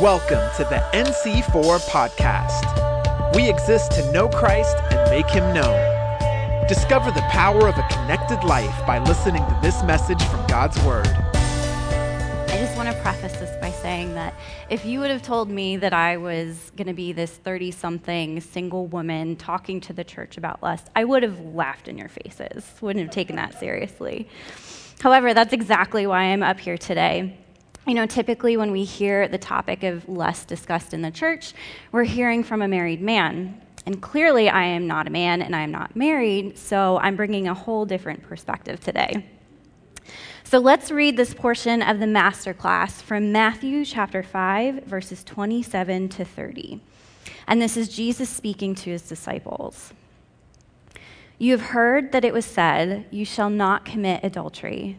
Welcome to the NC4 podcast. We exist to know Christ and make him known. Discover the power of a connected life by listening to this message from God's Word. I just want to preface this by saying that if you would have told me that I was going to be this 30 something single woman talking to the church about lust, I would have laughed in your faces, wouldn't have taken that seriously. However, that's exactly why I'm up here today. You know, typically when we hear the topic of lust discussed in the church, we're hearing from a married man. And clearly, I am not a man and I am not married, so I'm bringing a whole different perspective today. So let's read this portion of the master class from Matthew chapter 5, verses 27 to 30. And this is Jesus speaking to his disciples. You have heard that it was said, You shall not commit adultery.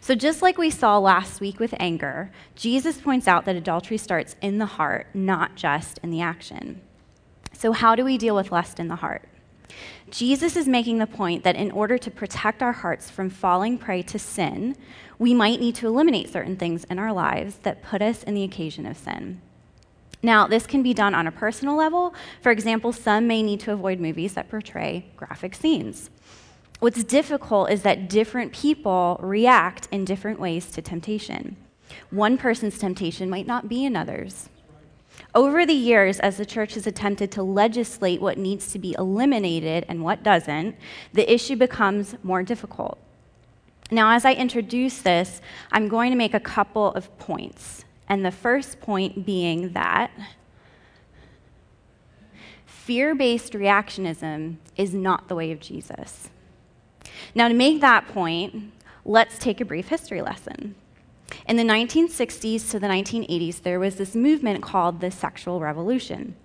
So, just like we saw last week with anger, Jesus points out that adultery starts in the heart, not just in the action. So, how do we deal with lust in the heart? Jesus is making the point that in order to protect our hearts from falling prey to sin, we might need to eliminate certain things in our lives that put us in the occasion of sin. Now, this can be done on a personal level. For example, some may need to avoid movies that portray graphic scenes. What's difficult is that different people react in different ways to temptation. One person's temptation might not be another's. Over the years, as the church has attempted to legislate what needs to be eliminated and what doesn't, the issue becomes more difficult. Now, as I introduce this, I'm going to make a couple of points. And the first point being that fear based reactionism is not the way of Jesus. Now, to make that point, let's take a brief history lesson. In the 1960s to the 1980s, there was this movement called the sexual revolution.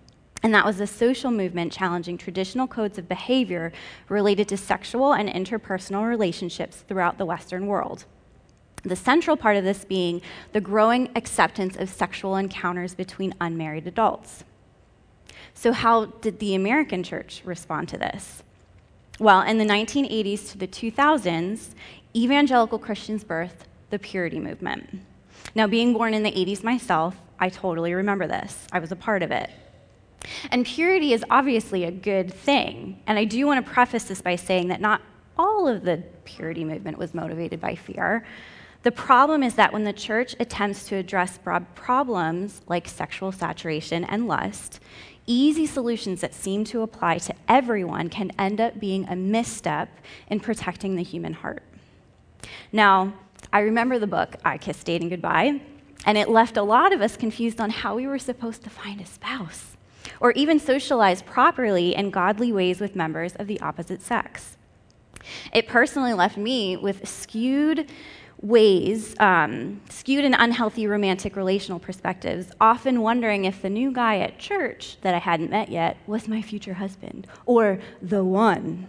And that was a social movement challenging traditional codes of behavior related to sexual and interpersonal relationships throughout the Western world. The central part of this being the growing acceptance of sexual encounters between unmarried adults. So, how did the American church respond to this? Well, in the 1980s to the 2000s, evangelical Christians birthed the purity movement. Now, being born in the 80s myself, I totally remember this. I was a part of it. And purity is obviously a good thing. And I do want to preface this by saying that not all of the purity movement was motivated by fear. The problem is that when the church attempts to address broad problems like sexual saturation and lust, easy solutions that seem to apply to everyone can end up being a misstep in protecting the human heart. Now, I remember the book, I Kissed Dating Goodbye, and it left a lot of us confused on how we were supposed to find a spouse or even socialize properly in godly ways with members of the opposite sex. It personally left me with skewed ways, um, skewed and unhealthy romantic relational perspectives, often wondering if the new guy at church that I hadn't met yet was my future husband or the one.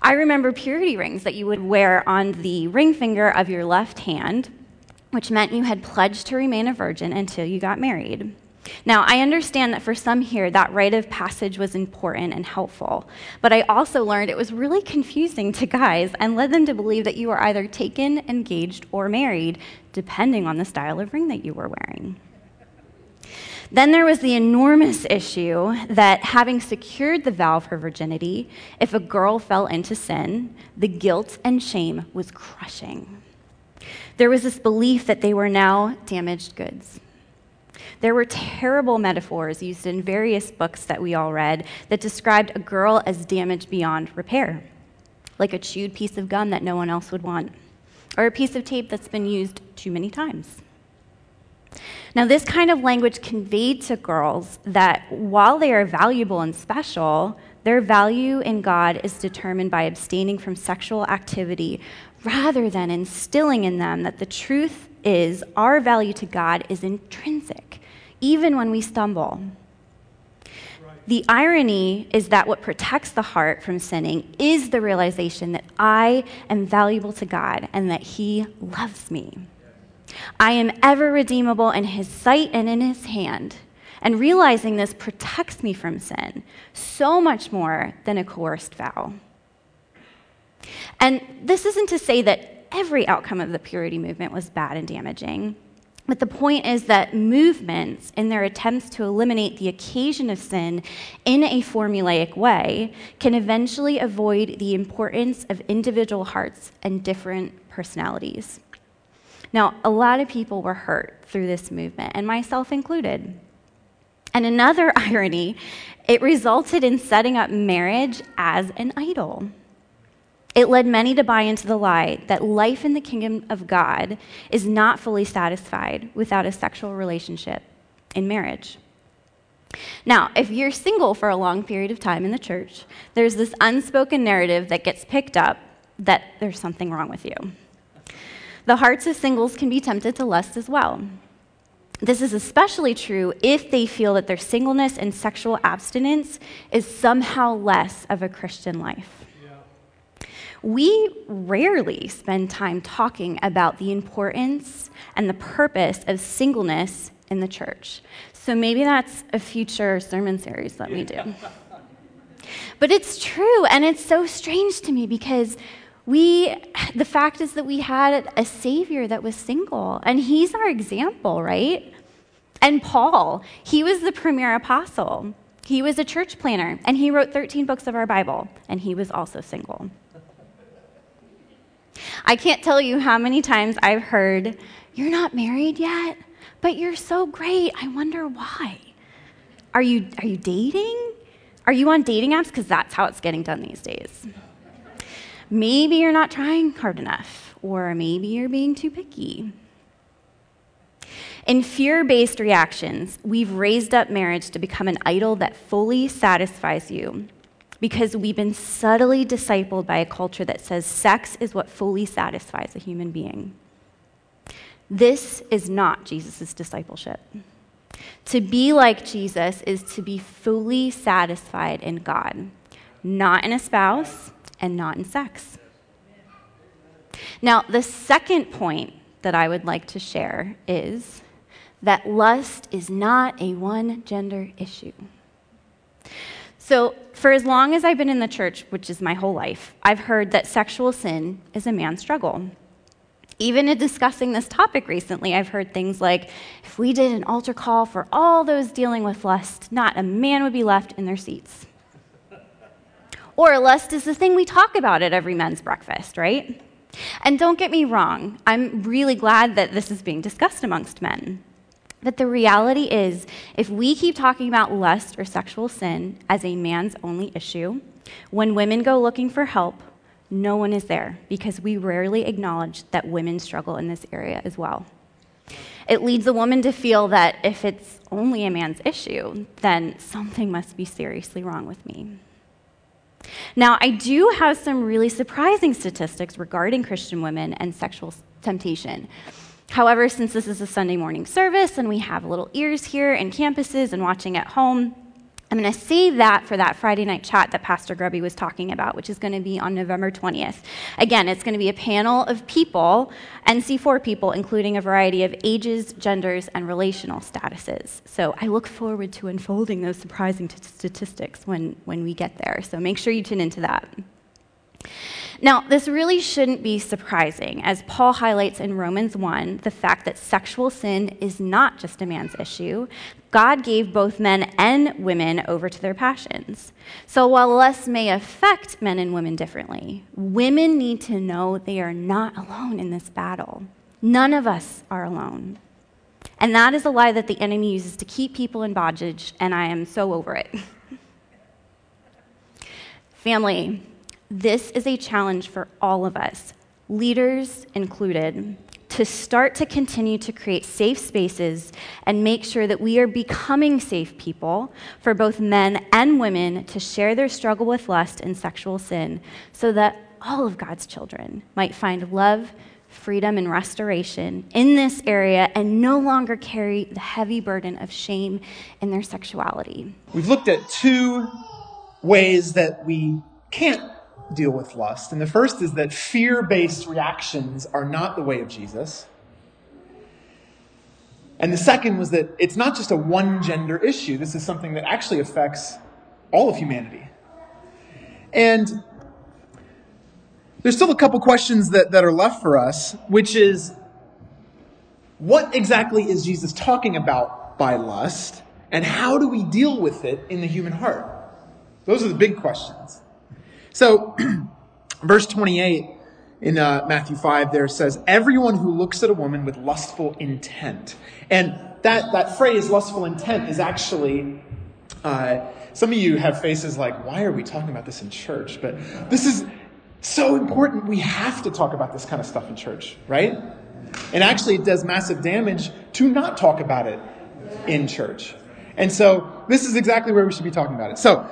I remember purity rings that you would wear on the ring finger of your left hand, which meant you had pledged to remain a virgin until you got married. Now, I understand that for some here, that rite of passage was important and helpful, but I also learned it was really confusing to guys and led them to believe that you were either taken, engaged, or married, depending on the style of ring that you were wearing. Then there was the enormous issue that having secured the vow for virginity, if a girl fell into sin, the guilt and shame was crushing. There was this belief that they were now damaged goods there were terrible metaphors used in various books that we all read that described a girl as damaged beyond repair, like a chewed piece of gum that no one else would want, or a piece of tape that's been used too many times. Now, this kind of language conveyed to girls that while they are valuable and special, their value in God is determined by abstaining from sexual activity rather than instilling in them that the truth is our value to God is intrinsic even when we stumble. The irony is that what protects the heart from sinning is the realization that I am valuable to God and that He loves me. I am ever redeemable in His sight and in His hand. And realizing this protects me from sin so much more than a coerced vow. And this isn't to say that every outcome of the purity movement was bad and damaging. But the point is that movements, in their attempts to eliminate the occasion of sin in a formulaic way, can eventually avoid the importance of individual hearts and different personalities. Now, a lot of people were hurt through this movement, and myself included. And another irony, it resulted in setting up marriage as an idol. It led many to buy into the lie that life in the kingdom of God is not fully satisfied without a sexual relationship in marriage. Now, if you're single for a long period of time in the church, there's this unspoken narrative that gets picked up that there's something wrong with you. The hearts of singles can be tempted to lust as well. This is especially true if they feel that their singleness and sexual abstinence is somehow less of a Christian life we rarely spend time talking about the importance and the purpose of singleness in the church. So maybe that's a future sermon series that we do. but it's true, and it's so strange to me because we, the fact is that we had a Savior that was single, and He's our example, right? And Paul, he was the premier apostle. He was a church planner, and he wrote 13 books of our Bible, and he was also single. I can't tell you how many times I've heard, You're not married yet, but you're so great. I wonder why. Are you, are you dating? Are you on dating apps? Because that's how it's getting done these days. Maybe you're not trying hard enough, or maybe you're being too picky. In fear based reactions, we've raised up marriage to become an idol that fully satisfies you because we've been subtly discipled by a culture that says sex is what fully satisfies a human being. This is not Jesus' discipleship. To be like Jesus is to be fully satisfied in God, not in a spouse and not in sex. Now, the second point that I would like to share is that lust is not a one gender issue. So, for as long as I've been in the church, which is my whole life, I've heard that sexual sin is a man's struggle. Even in discussing this topic recently, I've heard things like if we did an altar call for all those dealing with lust, not a man would be left in their seats. Or lust is the thing we talk about at every men's breakfast, right? And don't get me wrong, I'm really glad that this is being discussed amongst men. But the reality is, if we keep talking about lust or sexual sin as a man's only issue, when women go looking for help, no one is there because we rarely acknowledge that women struggle in this area as well. It leads a woman to feel that if it's only a man's issue, then something must be seriously wrong with me. Now, I do have some really surprising statistics regarding Christian women and sexual temptation. However, since this is a Sunday morning service and we have little ears here in campuses and watching at home, I'm going to save that for that Friday night chat that Pastor Grubby was talking about, which is going to be on November 20th. Again, it's going to be a panel of people, NC4 people, including a variety of ages, genders, and relational statuses. So I look forward to unfolding those surprising t- statistics when, when we get there. So make sure you tune into that. Now, this really shouldn't be surprising, as Paul highlights in Romans 1 the fact that sexual sin is not just a man's issue. God gave both men and women over to their passions. So while lust may affect men and women differently, women need to know they are not alone in this battle. None of us are alone. And that is a lie that the enemy uses to keep people in bondage, and I am so over it. Family, this is a challenge for all of us, leaders included, to start to continue to create safe spaces and make sure that we are becoming safe people for both men and women to share their struggle with lust and sexual sin so that all of God's children might find love, freedom and restoration in this area and no longer carry the heavy burden of shame in their sexuality. We've looked at two ways that we can't deal with lust. And the first is that fear based reactions are not the way of Jesus. And the second was that it's not just a one gender issue, this is something that actually affects all of humanity. And there's still a couple questions that, that are left for us, which is what exactly is Jesus talking about by lust, and how do we deal with it in the human heart? Those are the big questions. So, verse 28 in uh, Matthew 5 there says, Everyone who looks at a woman with lustful intent. And that, that phrase, lustful intent, is actually, uh, some of you have faces like, why are we talking about this in church? But this is so important. We have to talk about this kind of stuff in church, right? And actually, it does massive damage to not talk about it in church. And so, this is exactly where we should be talking about it. So,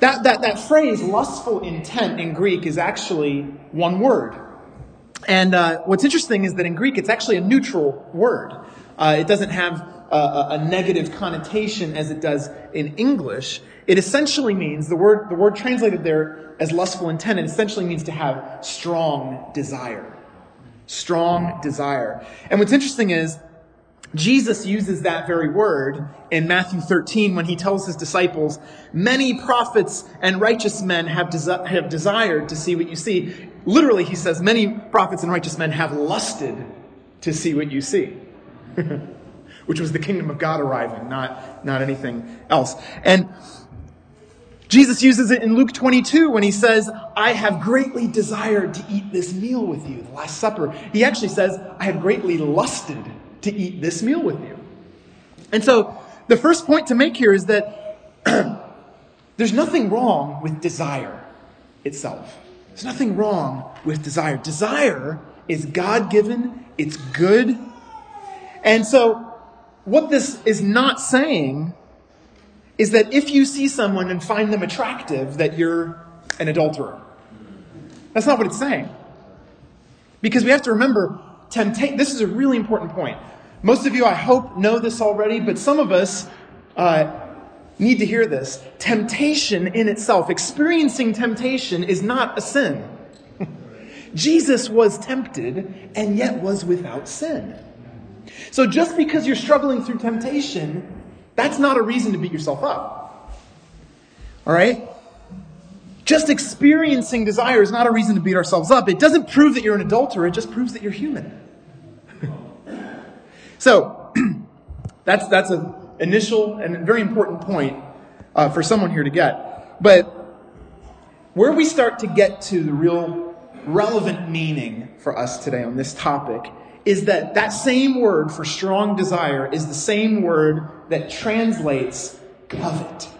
that, that, that phrase, lustful intent, in Greek is actually one word. And uh, what's interesting is that in Greek, it's actually a neutral word. Uh, it doesn't have a, a, negative connotation as it does in English. It essentially means the word the word translated there as lustful intent. It essentially means to have strong desire, strong desire. And what's interesting is Jesus uses that very word in Matthew 13 when he tells his disciples, Many prophets and righteous men have, desi- have desired to see what you see. Literally, he says, Many prophets and righteous men have lusted to see what you see. Which was the kingdom of God arriving, not, not anything else. And Jesus uses it in Luke 22 when he says, I have greatly desired to eat this meal with you, the Last Supper. He actually says, I have greatly lusted to eat this meal with you. And so, the first point to make here is that there's nothing wrong with desire itself. There's nothing wrong with desire. Desire is God given, it's good. And so, what this is not saying is that if you see someone and find them attractive, that you're an adulterer. That's not what it's saying. Because we have to remember, temptation, this is a really important point. Most of you, I hope, know this already, but some of us uh, need to hear this. Temptation in itself, experiencing temptation, is not a sin. Jesus was tempted and yet was without sin. So just because you're struggling through temptation, that's not a reason to beat yourself up. All right? Just experiencing desire is not a reason to beat ourselves up. It doesn't prove that you're an adulterer, it just proves that you're human. so, that's, that's an initial and very important point uh, for someone here to get. But where we start to get to the real relevant meaning for us today on this topic is that that same word for strong desire is the same word that translates covet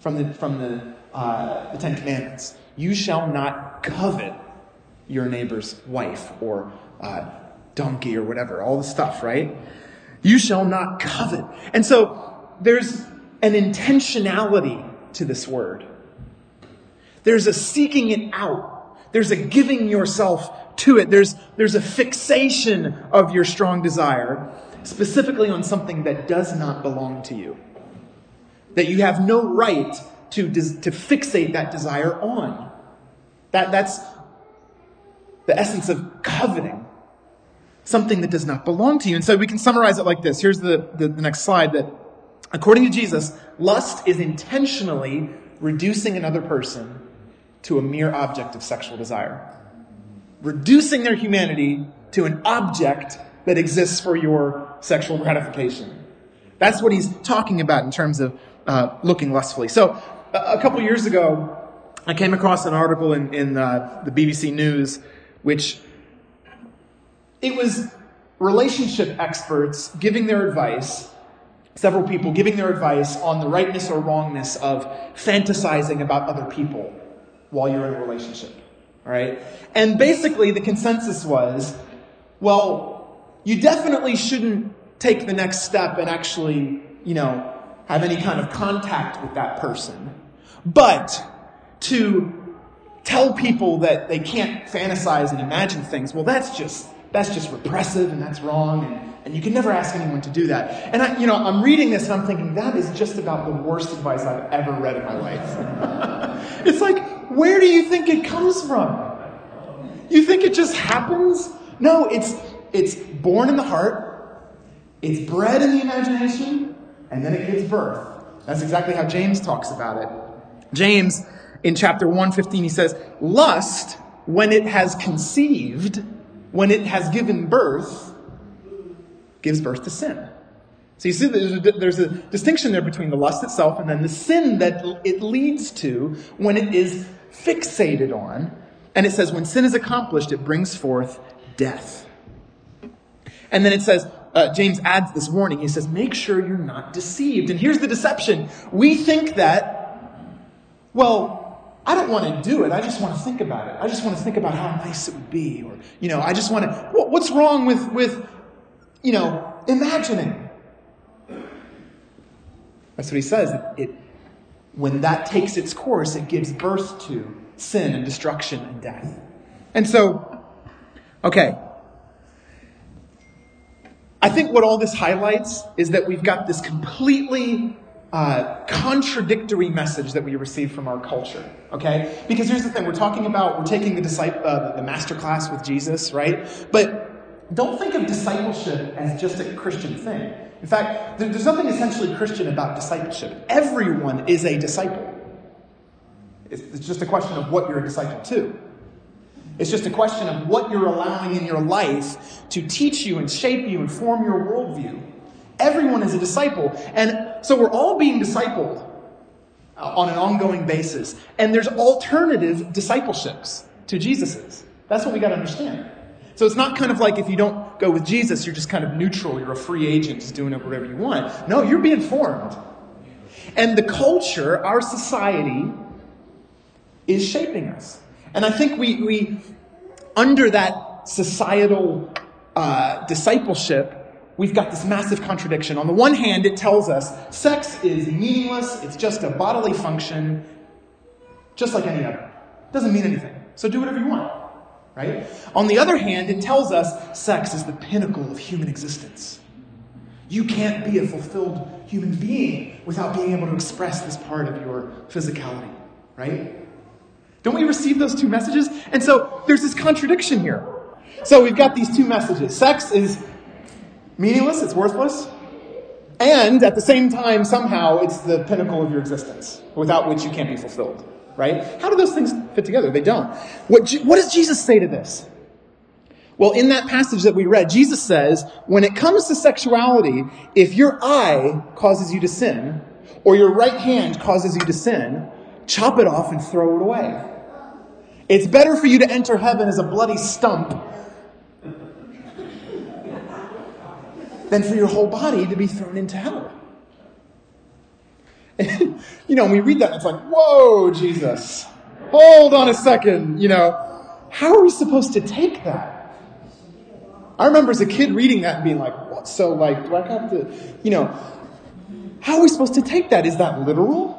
from the, from the, uh, the Ten Commandments. You shall not covet your neighbor's wife or uh, donkey or whatever, all the stuff, right? You shall not covet. And so there's an intentionality to this word. There's a seeking it out. There's a giving yourself to it. There's, there's a fixation of your strong desire, specifically on something that does not belong to you. That you have no right to, to fixate that desire on. That, that's the essence of coveting. Something that does not belong to you. And so we can summarize it like this. Here's the, the, the next slide that according to Jesus, lust is intentionally reducing another person to a mere object of sexual desire reducing their humanity to an object that exists for your sexual gratification. That's what he's talking about in terms of uh, looking lustfully. So, a couple years ago, I came across an article in, in uh, the BBC News, which it was relationship experts giving their advice, several people giving their advice on the rightness or wrongness of fantasizing about other people while you're in a relationship. All right? And basically, the consensus was well, you definitely shouldn't take the next step and actually, you know, have any kind of contact with that person. But to tell people that they can't fantasize and imagine things, well, that's just, that's just repressive and that's wrong. And, and you can never ask anyone to do that. And I, you know, I'm reading this and I'm thinking, that is just about the worst advice I've ever read in my life. it's like, where do you think it comes from? You think it just happens? No, it's, it's born in the heart, it's bred in the imagination, and then it gives birth. That's exactly how James talks about it. James, in chapter 115, he says, Lust, when it has conceived, when it has given birth, gives birth to sin. So you see, there's a, there's a, distinction there between the lust itself and then the sin that it leads to when it is fixated on. And it says, when sin is accomplished, it brings forth death. And then it says, uh, James adds this warning. He says, make sure you're not deceived. And here's the deception. We think that, well, I don't want to do it. I just want to think about it. I just want to think about how nice it would be. Or, you know, I just want to, what's wrong with, with you know, imagining. That's what he says. It, when that takes its course, it gives birth to sin and destruction and death. And so, okay. I think what all this highlights is that we've got this completely uh, contradictory message that we receive from our culture. Okay, because here's the thing: we're talking about we're taking the disciple, uh, the master class with Jesus, right? But don't think of discipleship as just a Christian thing. In fact, there's nothing essentially Christian about discipleship. Everyone is a disciple. It's just a question of what you're a disciple to. It's just a question of what you're allowing in your life to teach you and shape you and form your worldview. Everyone is a disciple. And so we're all being discipled on an ongoing basis. And there's alternative discipleships to Jesus's. That's what we got to understand. So it's not kind of like if you don't go with Jesus, you're just kind of neutral, you're a free agent, just doing whatever you want. No, you're being formed. And the culture, our society, is shaping us. And I think we, we under that societal uh, discipleship, we've got this massive contradiction. On the one hand, it tells us sex is meaningless, it's just a bodily function, just like any other. It doesn't mean anything. So do whatever you want right? On the other hand, it tells us sex is the pinnacle of human existence. You can't be a fulfilled human being without being able to express this part of your physicality, right? Don't we receive those two messages? And so there's this contradiction here. So we've got these two messages sex is meaningless, it's worthless, and at the same time, somehow, it's the pinnacle of your existence, without which you can't be fulfilled right? How do those things fit together? They don't. What, what does Jesus say to this? Well, in that passage that we read, Jesus says, when it comes to sexuality, if your eye causes you to sin, or your right hand causes you to sin, chop it off and throw it away. It's better for you to enter heaven as a bloody stump than for your whole body to be thrown into hell. you know, we read that, it's like, whoa, Jesus, hold on a second. You know, how are we supposed to take that? I remember as a kid reading that and being like, what? So, like, do I have to, you know, how are we supposed to take that? Is that literal?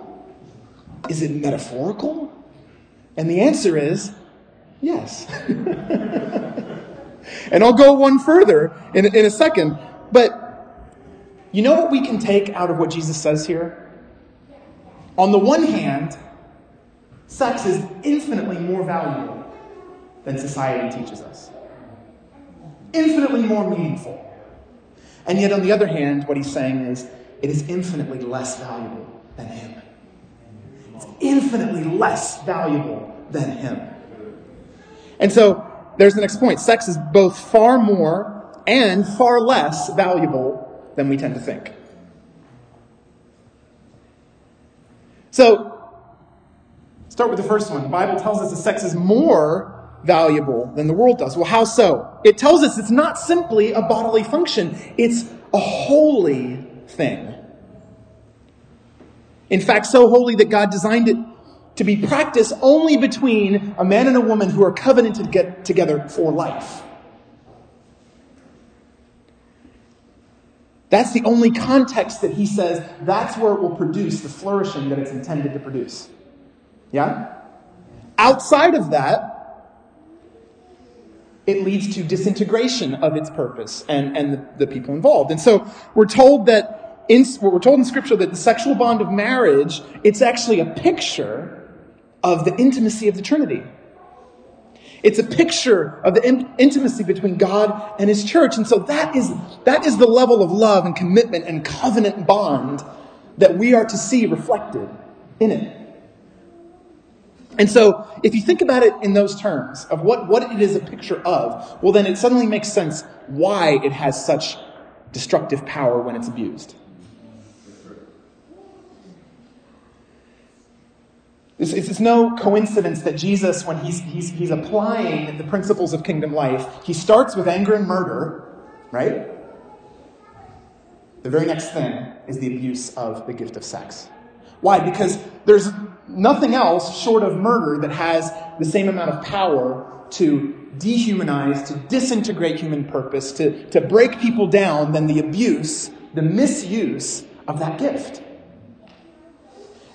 Is it metaphorical? And the answer is yes. and I'll go one further in, in a second. But you know what we can take out of what Jesus says here? On the one hand, sex is infinitely more valuable than society teaches us, infinitely more meaningful. And yet, on the other hand, what he's saying is it is infinitely less valuable than him. It's infinitely less valuable than him. And so, there's the next point. Sex is both far more and far less valuable than we tend to think. So, start with the first one. The Bible tells us that sex is more valuable than the world does. Well, how so? It tells us it's not simply a bodily function, it's a holy thing. In fact, so holy that God designed it to be practiced only between a man and a woman who are covenanted to get together for life. That's the only context that he says that's where it will produce the flourishing that it's intended to produce. Yeah? Outside of that, it leads to disintegration of its purpose and, and the, the people involved. And so we're told that in, we're told in scripture that the sexual bond of marriage, it's actually a picture of the intimacy of the Trinity. It's a picture of the in- intimacy between God and His church. And so that is, that is the level of love and commitment and covenant bond that we are to see reflected in it. And so, if you think about it in those terms of what, what it is a picture of, well, then it suddenly makes sense why it has such destructive power when it's abused. It's, it's, no coincidence that Jesus, when he's, he's, he's applying the principles of kingdom life, he starts with anger and murder, right? The very next thing is the abuse of the gift of sex. Why? Because there's nothing else short of murder that has the same amount of power to dehumanize, to disintegrate human purpose, to, to break people down than the abuse, the misuse of that gift.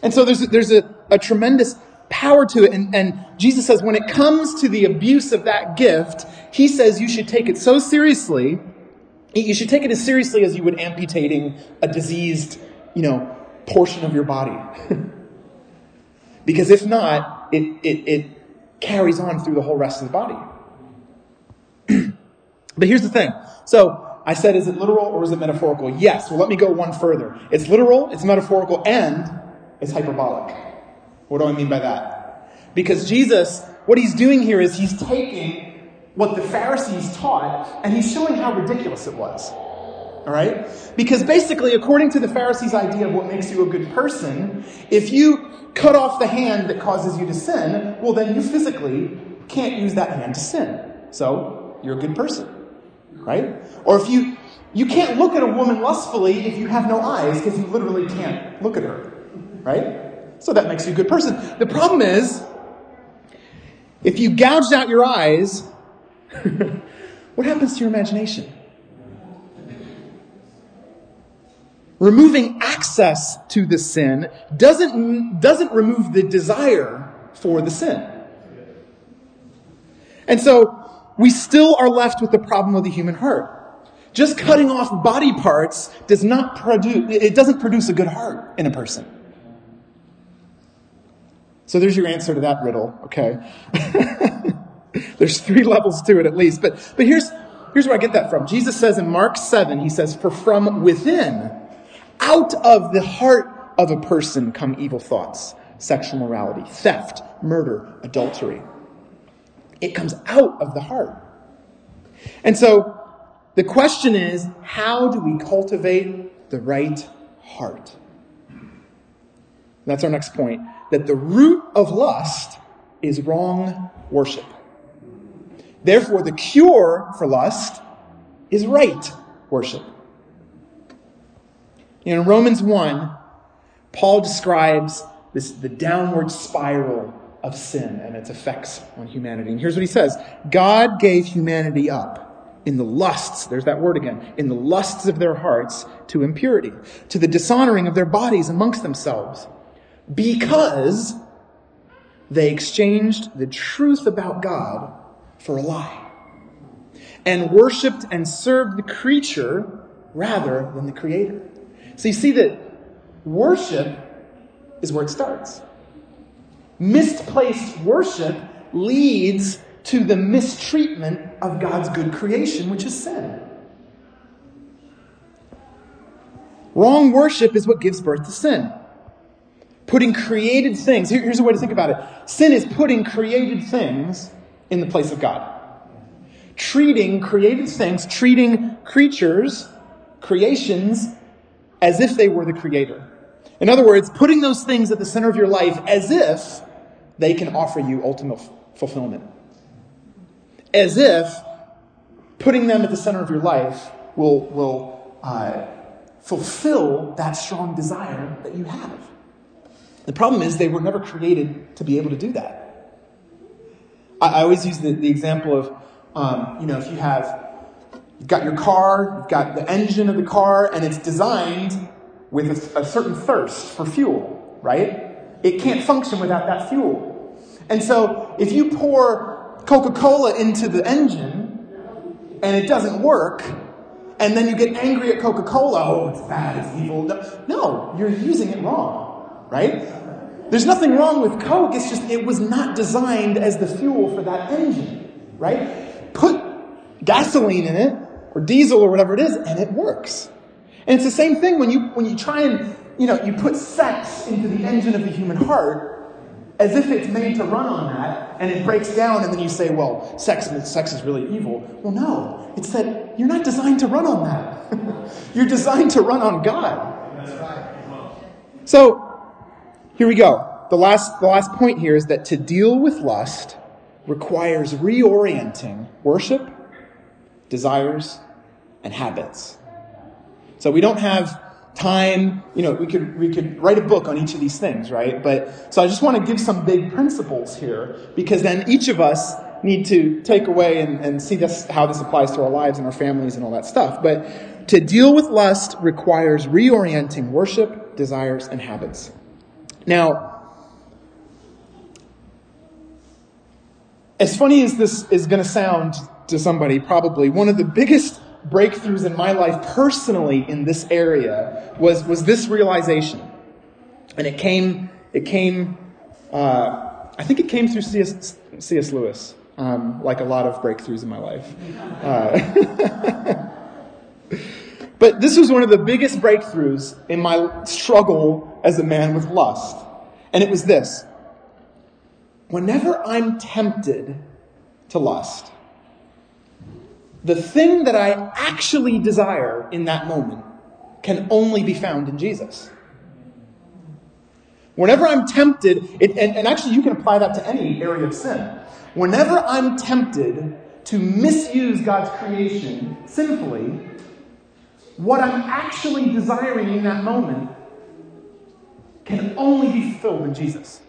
And so there's, there's a, a tremendous power to it. And, and Jesus says when it comes to the abuse of that gift, he says you should take it so seriously, you should take it as seriously as you would amputating a diseased, you know, portion of your body. because if not, it, it, it carries on through the whole rest of the body. but here's the thing. So, I said, is it literal or is it metaphorical? Yes. Well, let me go one further. It's literal, it's metaphorical, and it's hyperbolic. What do I mean by that? Because Jesus, what he's doing here is he's taking what the Pharisees taught and he's showing how ridiculous it was. All right? Because basically, according to the Pharisees' idea of what makes you a good person, if you cut off the hand that causes you to sin, well, then you physically can't use that hand to sin. So, you're a good person. Right? Or if you you can't look at a woman lustfully if you have no eyes because you literally can't look at her. Right? So that makes you a good person. The problem is, if you gouged out your eyes, what happens to your imagination? Removing access to the sin doesn't, doesn't remove the desire for the sin. And so we still are left with the problem of the human heart. Just cutting off body parts does not produce, it doesn't produce a good heart in a person. So there's your answer to that riddle, okay? there's three levels to it at least. But, but here's, here's where I get that from. Jesus says in Mark 7, he says, For from within, out of the heart of a person come evil thoughts, sexual morality, theft, murder, adultery. It comes out of the heart. And so the question is how do we cultivate the right heart? That's our next point that the root of lust is wrong worship. Therefore, the cure for lust is right worship. In Romans 1, Paul describes this, the downward spiral of sin and its effects on humanity. And here's what he says God gave humanity up in the lusts, there's that word again, in the lusts of their hearts to impurity, to the dishonoring of their bodies amongst themselves because they exchanged the truth about God for a lie and worshiped and served the creature rather than the creator. So you see that worship is where it starts. Misplaced worship leads to the mistreatment of God's good creation, which is sin. Wrong worship is what gives birth to sin. Putting created things, here's a way to think about it sin is putting created things in the place of God. Treating created things, treating creatures, creations, as if they were the creator. In other words, putting those things at the center of your life as if they can offer you ultimate fulfillment. As if putting them at the center of your life will, will uh, fulfill that strong desire that you have. The problem is they were never created to be able to do that. I, I always use the, the example of, um, you know, if you have, you've got your car, you've got the engine of the car, and it's designed with a, a certain thirst for fuel, right? It can't function without that fuel. And so if you pour Coca Cola into the engine and it doesn't work, and then you get angry at Coca Cola, oh, it's bad, it's evil. No, you're using it wrong, right? There's nothing wrong with Coke, it's just it was not designed as the fuel for that engine, right? Put gasoline in it, or diesel, or whatever it is, and it works. And it's the same thing when you, when you try and, you know, you put sex into the engine of the human heart, as if it's made to run on that, and it breaks down, and then you say, well, sex, sex is really evil. Well, no. It's that you're not designed to run on that. you're designed to run on God. So, here we go. The last, the last point here is that to deal with lust requires reorienting worship, desires, and habits. So we don't have time, you know, we could, we could write a book on each of these things, right? But, so I just want to give some big principles here, because then each of us need to take away and, and see this, how this applies to our lives and our families and all that stuff. But to deal with lust requires reorienting worship, desires, and habits. Now, as funny as this is going to sound to somebody, probably one of the biggest breakthroughs in my life personally in this area was, was this realization. And it came, it came, uh, I think it came through C.S. C.S. Lewis, um, like a lot of breakthroughs in my life. Uh, but this was one of the biggest breakthroughs in my struggle as a man with lust. And it was this. Whenever I'm tempted to lust, the thing that I actually desire in that moment can only be found in Jesus. Whenever I'm tempted, it, and, and actually you can apply that to any area of sin. Whenever I'm tempted to misuse God's creation sinfully, what I'm actually desiring in that moment can only be fulfilled in Jesus.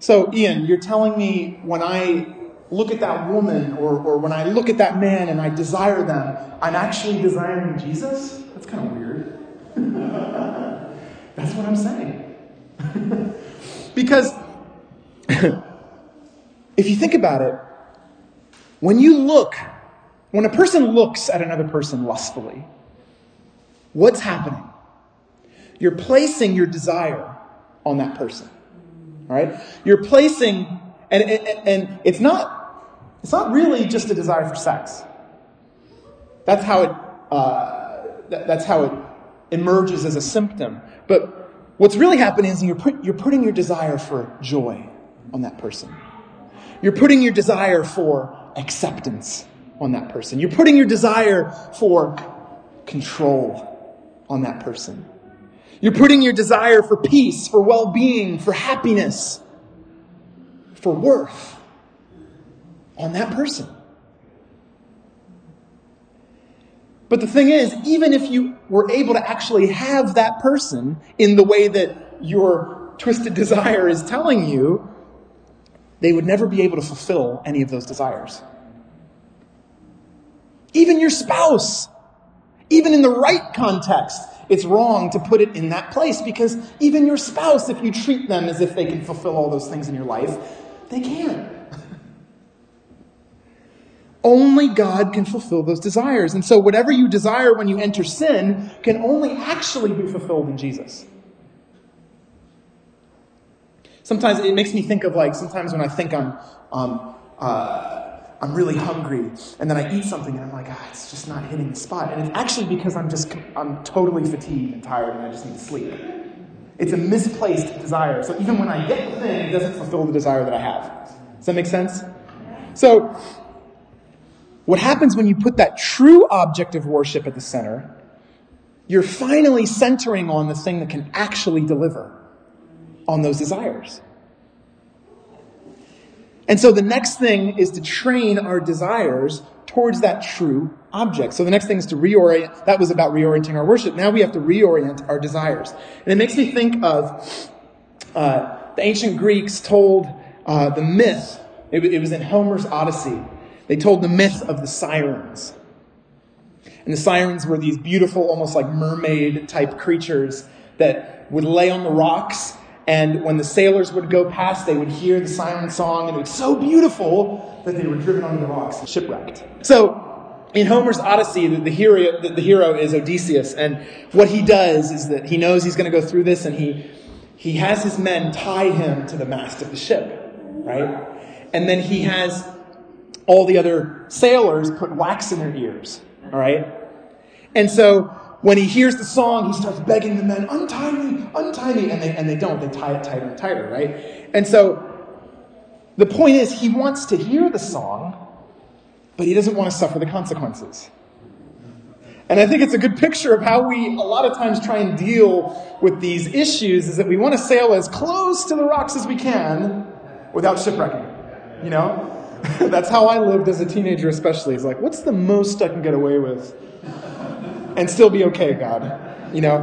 So, Ian, you're telling me when I look at that woman or, or when I look at that man and I desire them, I'm actually desiring Jesus? That's kind of weird. That's what I'm saying. because if you think about it, when you look, when a person looks at another person lustfully, what's happening? You're placing your desire on that person. All right? You're placing, and, and, and it's not it's not really just a desire for sex. That's how it, uh, that's how it emerges as a symptom. But what's really happening is you're, put, you're putting your desire for joy on that person. You're putting your desire for acceptance on that person. You're putting your desire for control on that person. You're putting your desire for peace, for well being, for happiness, for worth on that person. But the thing is, even if you were able to actually have that person in the way that your twisted desire is telling you, they would never be able to fulfill any of those desires. Even your spouse, even in the right context, it's wrong to put it in that place because even your spouse, if you treat them as if they can fulfill all those things in your life, they can't. Only God can fulfill those desires. And so, whatever you desire when you enter sin can only actually be fulfilled in Jesus. Sometimes it makes me think of like, sometimes when I think I'm, um, uh, I'm really hungry, and then I eat something, and I'm like, ah, it's just not hitting the spot. And it's actually because I'm just, I'm totally fatigued and tired, and I just need sleep. It's a misplaced desire. So even when I get the thing, it doesn't fulfill the desire that I have. Does that make sense? So, what happens when you put that true object of worship at the center? You're finally centering on the thing that can actually deliver on those desires. And so the next thing is to train our desires towards that true object. So the next thing is to reorient. That was about reorienting our worship. Now we have to reorient our desires. And it makes me think of uh, the ancient Greeks told uh, the myth. It, it was in Homer's Odyssey they told the myth of the sirens. And the sirens were these beautiful, almost like mermaid type creatures that would lay on the rocks And when the sailors would go past, they would hear the siren song, and it was so beautiful that they were driven on the rocks shipwrecked. So, in Homer's Odyssey, the, the hero, the, the hero is Odysseus, and what he does is that he knows he's going to go through this, and he, he has his men tie him to the mast of the ship, right? And then he has all the other sailors put wax in their ears, all right? And so when he hears the song, he starts begging the men, untie me, untie me. And they, and they don't. They tie it tighter and tighter, right? And so the point is, he wants to hear the song, but he doesn't want to suffer the consequences. And I think it's a good picture of how we a lot of times try and deal with these issues is that we want to sail as close to the rocks as we can without shipwrecking. You know? That's how I lived as a teenager, especially. It's like, what's the most I can get away with? And still be okay, God. You know?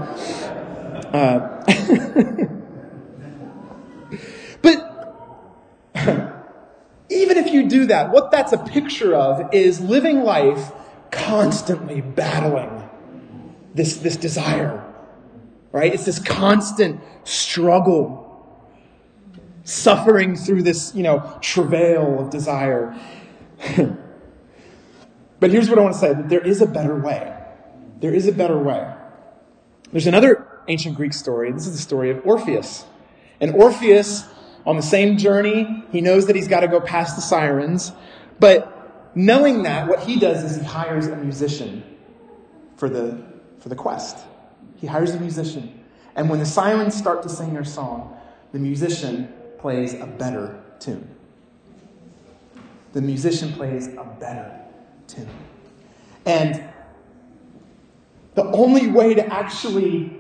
Uh, but even if you do that, what that's a picture of is living life constantly battling this, this desire. Right? It's this constant struggle, suffering through this, you know, travail of desire. but here's what I want to say that there is a better way. There is a better way. There's another ancient Greek story. This is the story of Orpheus. And Orpheus, on the same journey, he knows that he's got to go past the sirens. But knowing that, what he does is he hires a musician for the, for the quest. He hires a musician. And when the sirens start to sing their song, the musician plays a better tune. The musician plays a better tune. And the only way to actually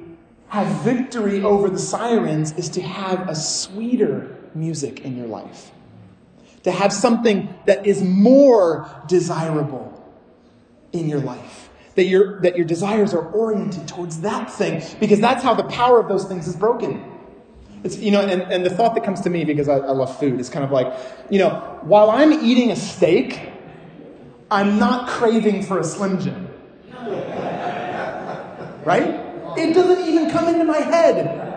have victory over the sirens is to have a sweeter music in your life. To have something that is more desirable in your life. That your, that your desires are oriented towards that thing, because that's how the power of those things is broken. It's, you know, and, and the thought that comes to me, because I, I love food, is kind of like, you know, while I'm eating a steak, I'm not craving for a Slim Jim right? It doesn't even come into my head.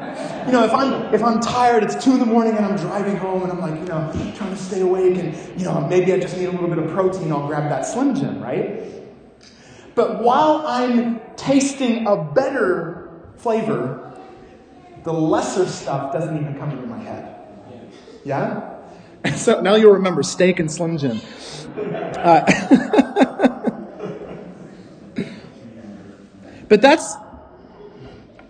You know, if I'm if I'm tired, it's two in the morning and I'm driving home and I'm like, you know, trying to stay awake and you know, maybe I just need a little bit of protein, I'll grab that Slim Jim, right? But while I'm tasting a better flavor, the lesser stuff doesn't even come into my head. Yeah? So now you'll remember steak and Slim Jim. Uh, But that's,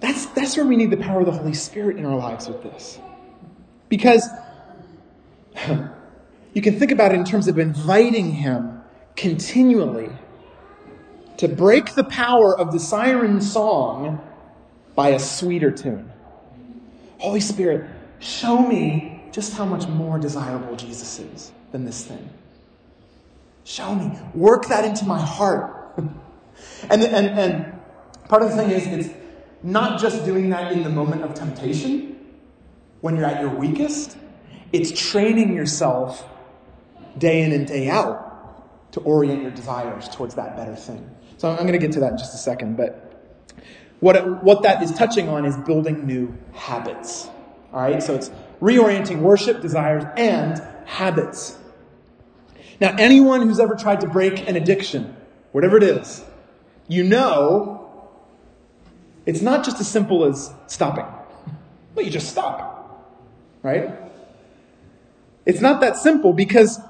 that's, that's where we need the power of the Holy Spirit in our lives with this. Because you can think about it in terms of inviting Him continually to break the power of the siren song by a sweeter tune. Holy Spirit, show me just how much more desirable Jesus is than this thing. Show me. Work that into my heart. and, and, and Part of the thing is, it's not just doing that in the moment of temptation, when you're at your weakest, it's training yourself day in and day out to orient your desires towards that better thing. So I'm going to get to that in just a second, but what, it, what that is touching on is building new habits. All right, so it's reorienting worship, desires, and habits. Now, anyone who's ever tried to break an addiction, whatever it is, you know it's not just as simple as stopping. Well, you just stop, right? It's not that simple because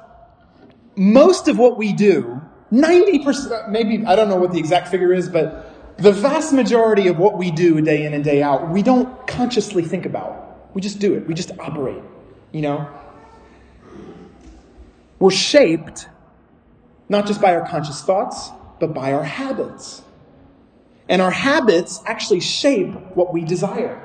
most of what we do, 90%, maybe, I don't know what the exact figure is, but the vast majority of what we do day in and day out, we don't consciously think about. We just do it. We just operate, you know? We're shaped not just by our conscious thoughts, but by our habits. And our habits actually shape what we desire.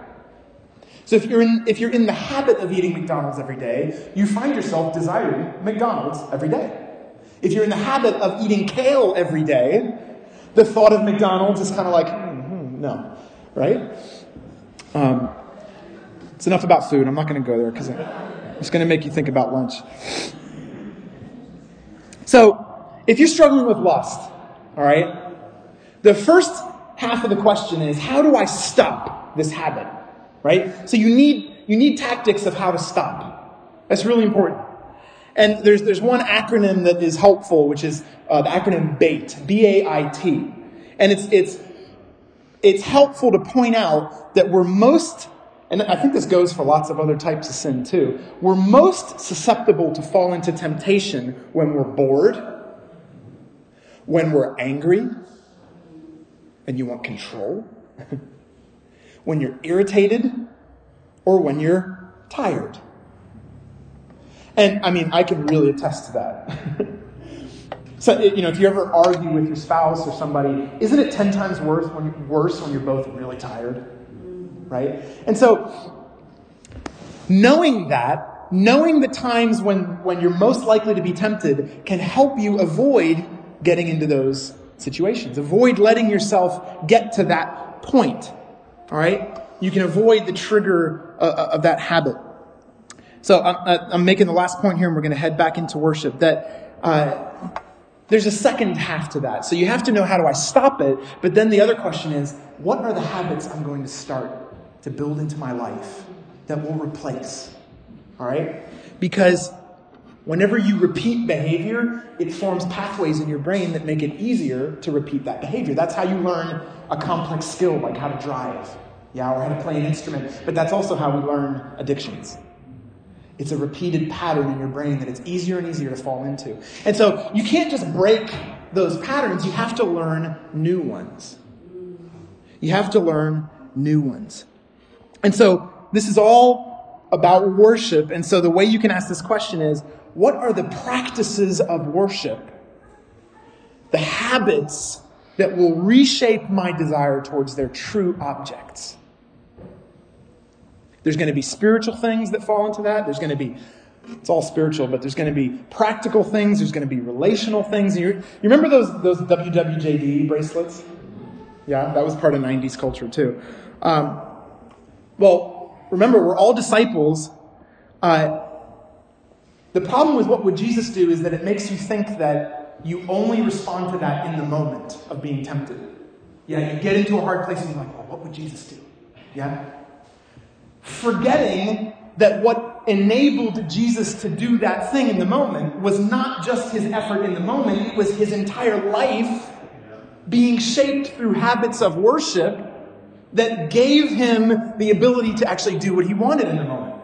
So if you're in, if you're in the habit of eating McDonald's every day, you find yourself desiring McDonald's every day. If you're in the habit of eating kale every day, the thought of McDonald's is kind of like, mm-hmm, no, right? Um, it's enough about food. I'm not going to go there because it's going to make you think about lunch. So, if you're struggling with lust, all right, the first half of the question is how do I stop this habit? Right? So you need you need tactics of how to stop. That's really important. And there's, there's one acronym that is helpful, which is uh, the acronym BAIT, B-A-I-T. And it's, it's, it's helpful to point out that we're most, and I think this goes for lots of other types of sin too, we're most susceptible to fall into temptation when we're bored, when we're angry, and you want control, when you're irritated, or when you're tired. And I mean, I can really attest to that. so, you know, if you ever argue with your spouse or somebody, isn't it 10 times worse when, you're, worse when you're both really tired? Right? And so, knowing that, knowing the times when, when you're most likely to be tempted can help you avoid getting into those situations. Avoid letting yourself get to that point. All right? You can avoid the trigger uh, uh, of that habit. So I'm, uh, I'm, making the last point here, and we're going to head back into worship. That uh, there's a second half to that. So you have to know how do I stop it. But then the other question is, what are the habits I'm going to start to build into my life that will replace? All right, because whenever you repeat behavior, it forms pathways in your brain that make it easier to repeat that behavior. That's how you learn a complex skill like how to drive, yeah, or how to play an instrument. But that's also how we learn addictions. It's a repeated pattern in your brain that it's easier and easier to fall into. And so you can't just break those patterns, you have to learn new ones. You have to learn new ones. And so this is all about worship. And so the way you can ask this question is what are the practices of worship? The habits that will reshape my desire towards their true objects. There's going to be spiritual things that fall into that. There's going to be, it's all spiritual, but there's going to be practical things. There's going to be relational things. You, you remember those, those WWJD bracelets? Yeah, that was part of 90s culture too. Um, well, remember, we're all disciples. Uh, the problem with what would Jesus do is that it makes you think that you only respond to that in the moment of being tempted. Yeah, you get into a hard place and you're like, well, what would Jesus do? Yeah? forgetting that what enabled Jesus to do that thing in the moment was not just his effort in the moment, it was his entire life being shaped through habits of worship that gave him the ability to actually do what he wanted in the moment.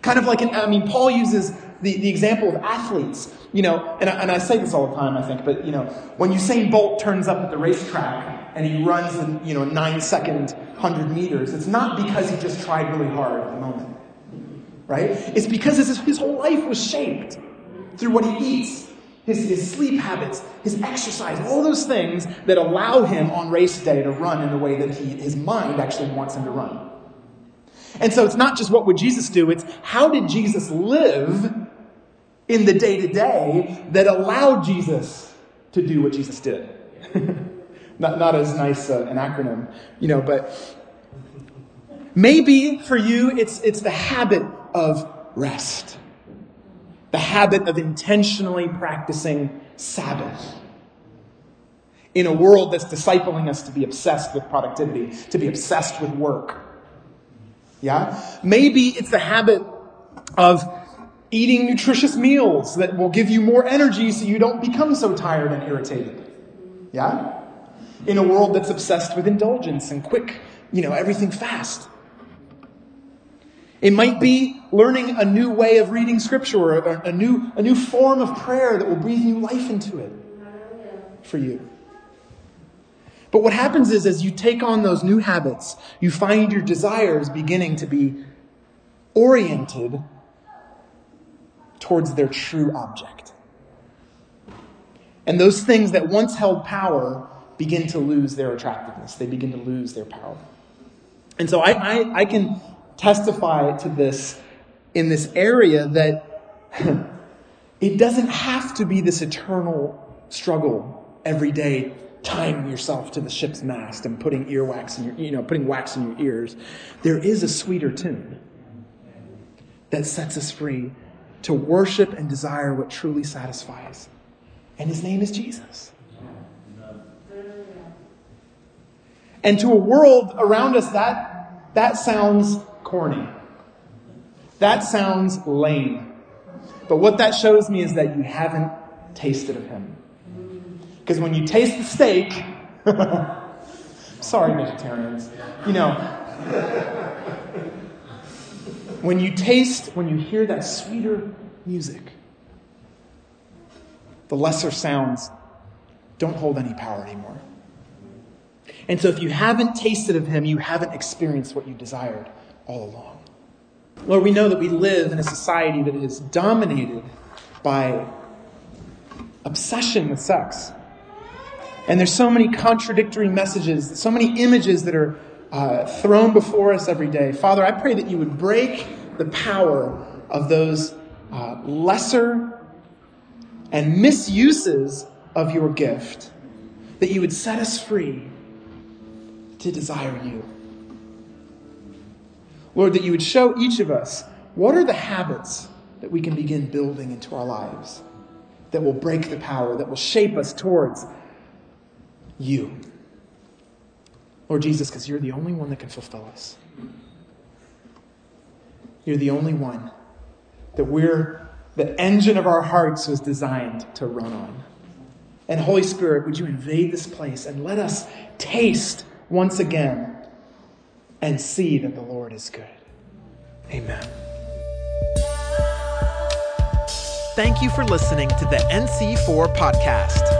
Kind of like, an, I mean, Paul uses the, the example of athletes, you know, and I, and I say this all the time, I think, but, you know, when Usain Bolt turns up at the racetrack and he runs, in, you know, nine second 100 meters, it's not because he just tried really hard at the moment, right? It's because his, his whole life was shaped through what he eats, his, his sleep habits, his exercise, all those things that allow him on race day to run in the way that he, his mind actually wants him to run. And so it's not just what would Jesus do, it's how did Jesus live in the day to day that allowed Jesus to do what Jesus did. not, not as nice uh, an acronym, you know, but maybe for you it's, it's the habit of rest, the habit of intentionally practicing Sabbath. In a world that's discipling us to be obsessed with productivity, to be obsessed with work. Yeah? Maybe it's the habit of eating nutritious meals that will give you more energy so you don't become so tired and irritated. Yeah? In a world that's obsessed with indulgence and quick, you know, everything fast. It might be learning a new way of reading scripture or a, new, a new form of prayer that will breathe new life into it for you. But what happens is, as you take on those new habits, you find your desires beginning to be oriented towards their true object. And those things that once held power begin to lose their attractiveness, they begin to lose their power. And so I, I, I can testify to this in this area that it doesn't have to be this eternal struggle every day tying yourself to the ship's mast and putting earwax in your you know putting wax in your ears there is a sweeter tune that sets us free to worship and desire what truly satisfies. And his name is Jesus. And to a world around us, that, that sounds corny. That sounds lame. But what that shows me is that you haven't tasted of him. Because when you taste the steak, sorry, vegetarians, you know, when you taste, when you hear that sweeter music, the lesser sounds don't hold any power anymore. And so if you haven't tasted of him, you haven't experienced what you desired all along. Lord, we know that we live in a society that is dominated by obsession with sex. And there's so many contradictory messages, so many images that are uh, thrown before us every day. Father, I pray that you would break the power of those uh, lesser and misuses of your gift, that you would set us free to desire you. Lord, that you would show each of us what are the habits that we can begin building into our lives that will break the power, that will shape us towards you. Lord Jesus, because you're the only one that can fulfill us. You're the only one that we're, the engine of our hearts was designed to run on. And Holy Spirit, would you invade this place and let us taste once again and see that the Lord is good. Amen. Thank you for listening to the NC4 podcast.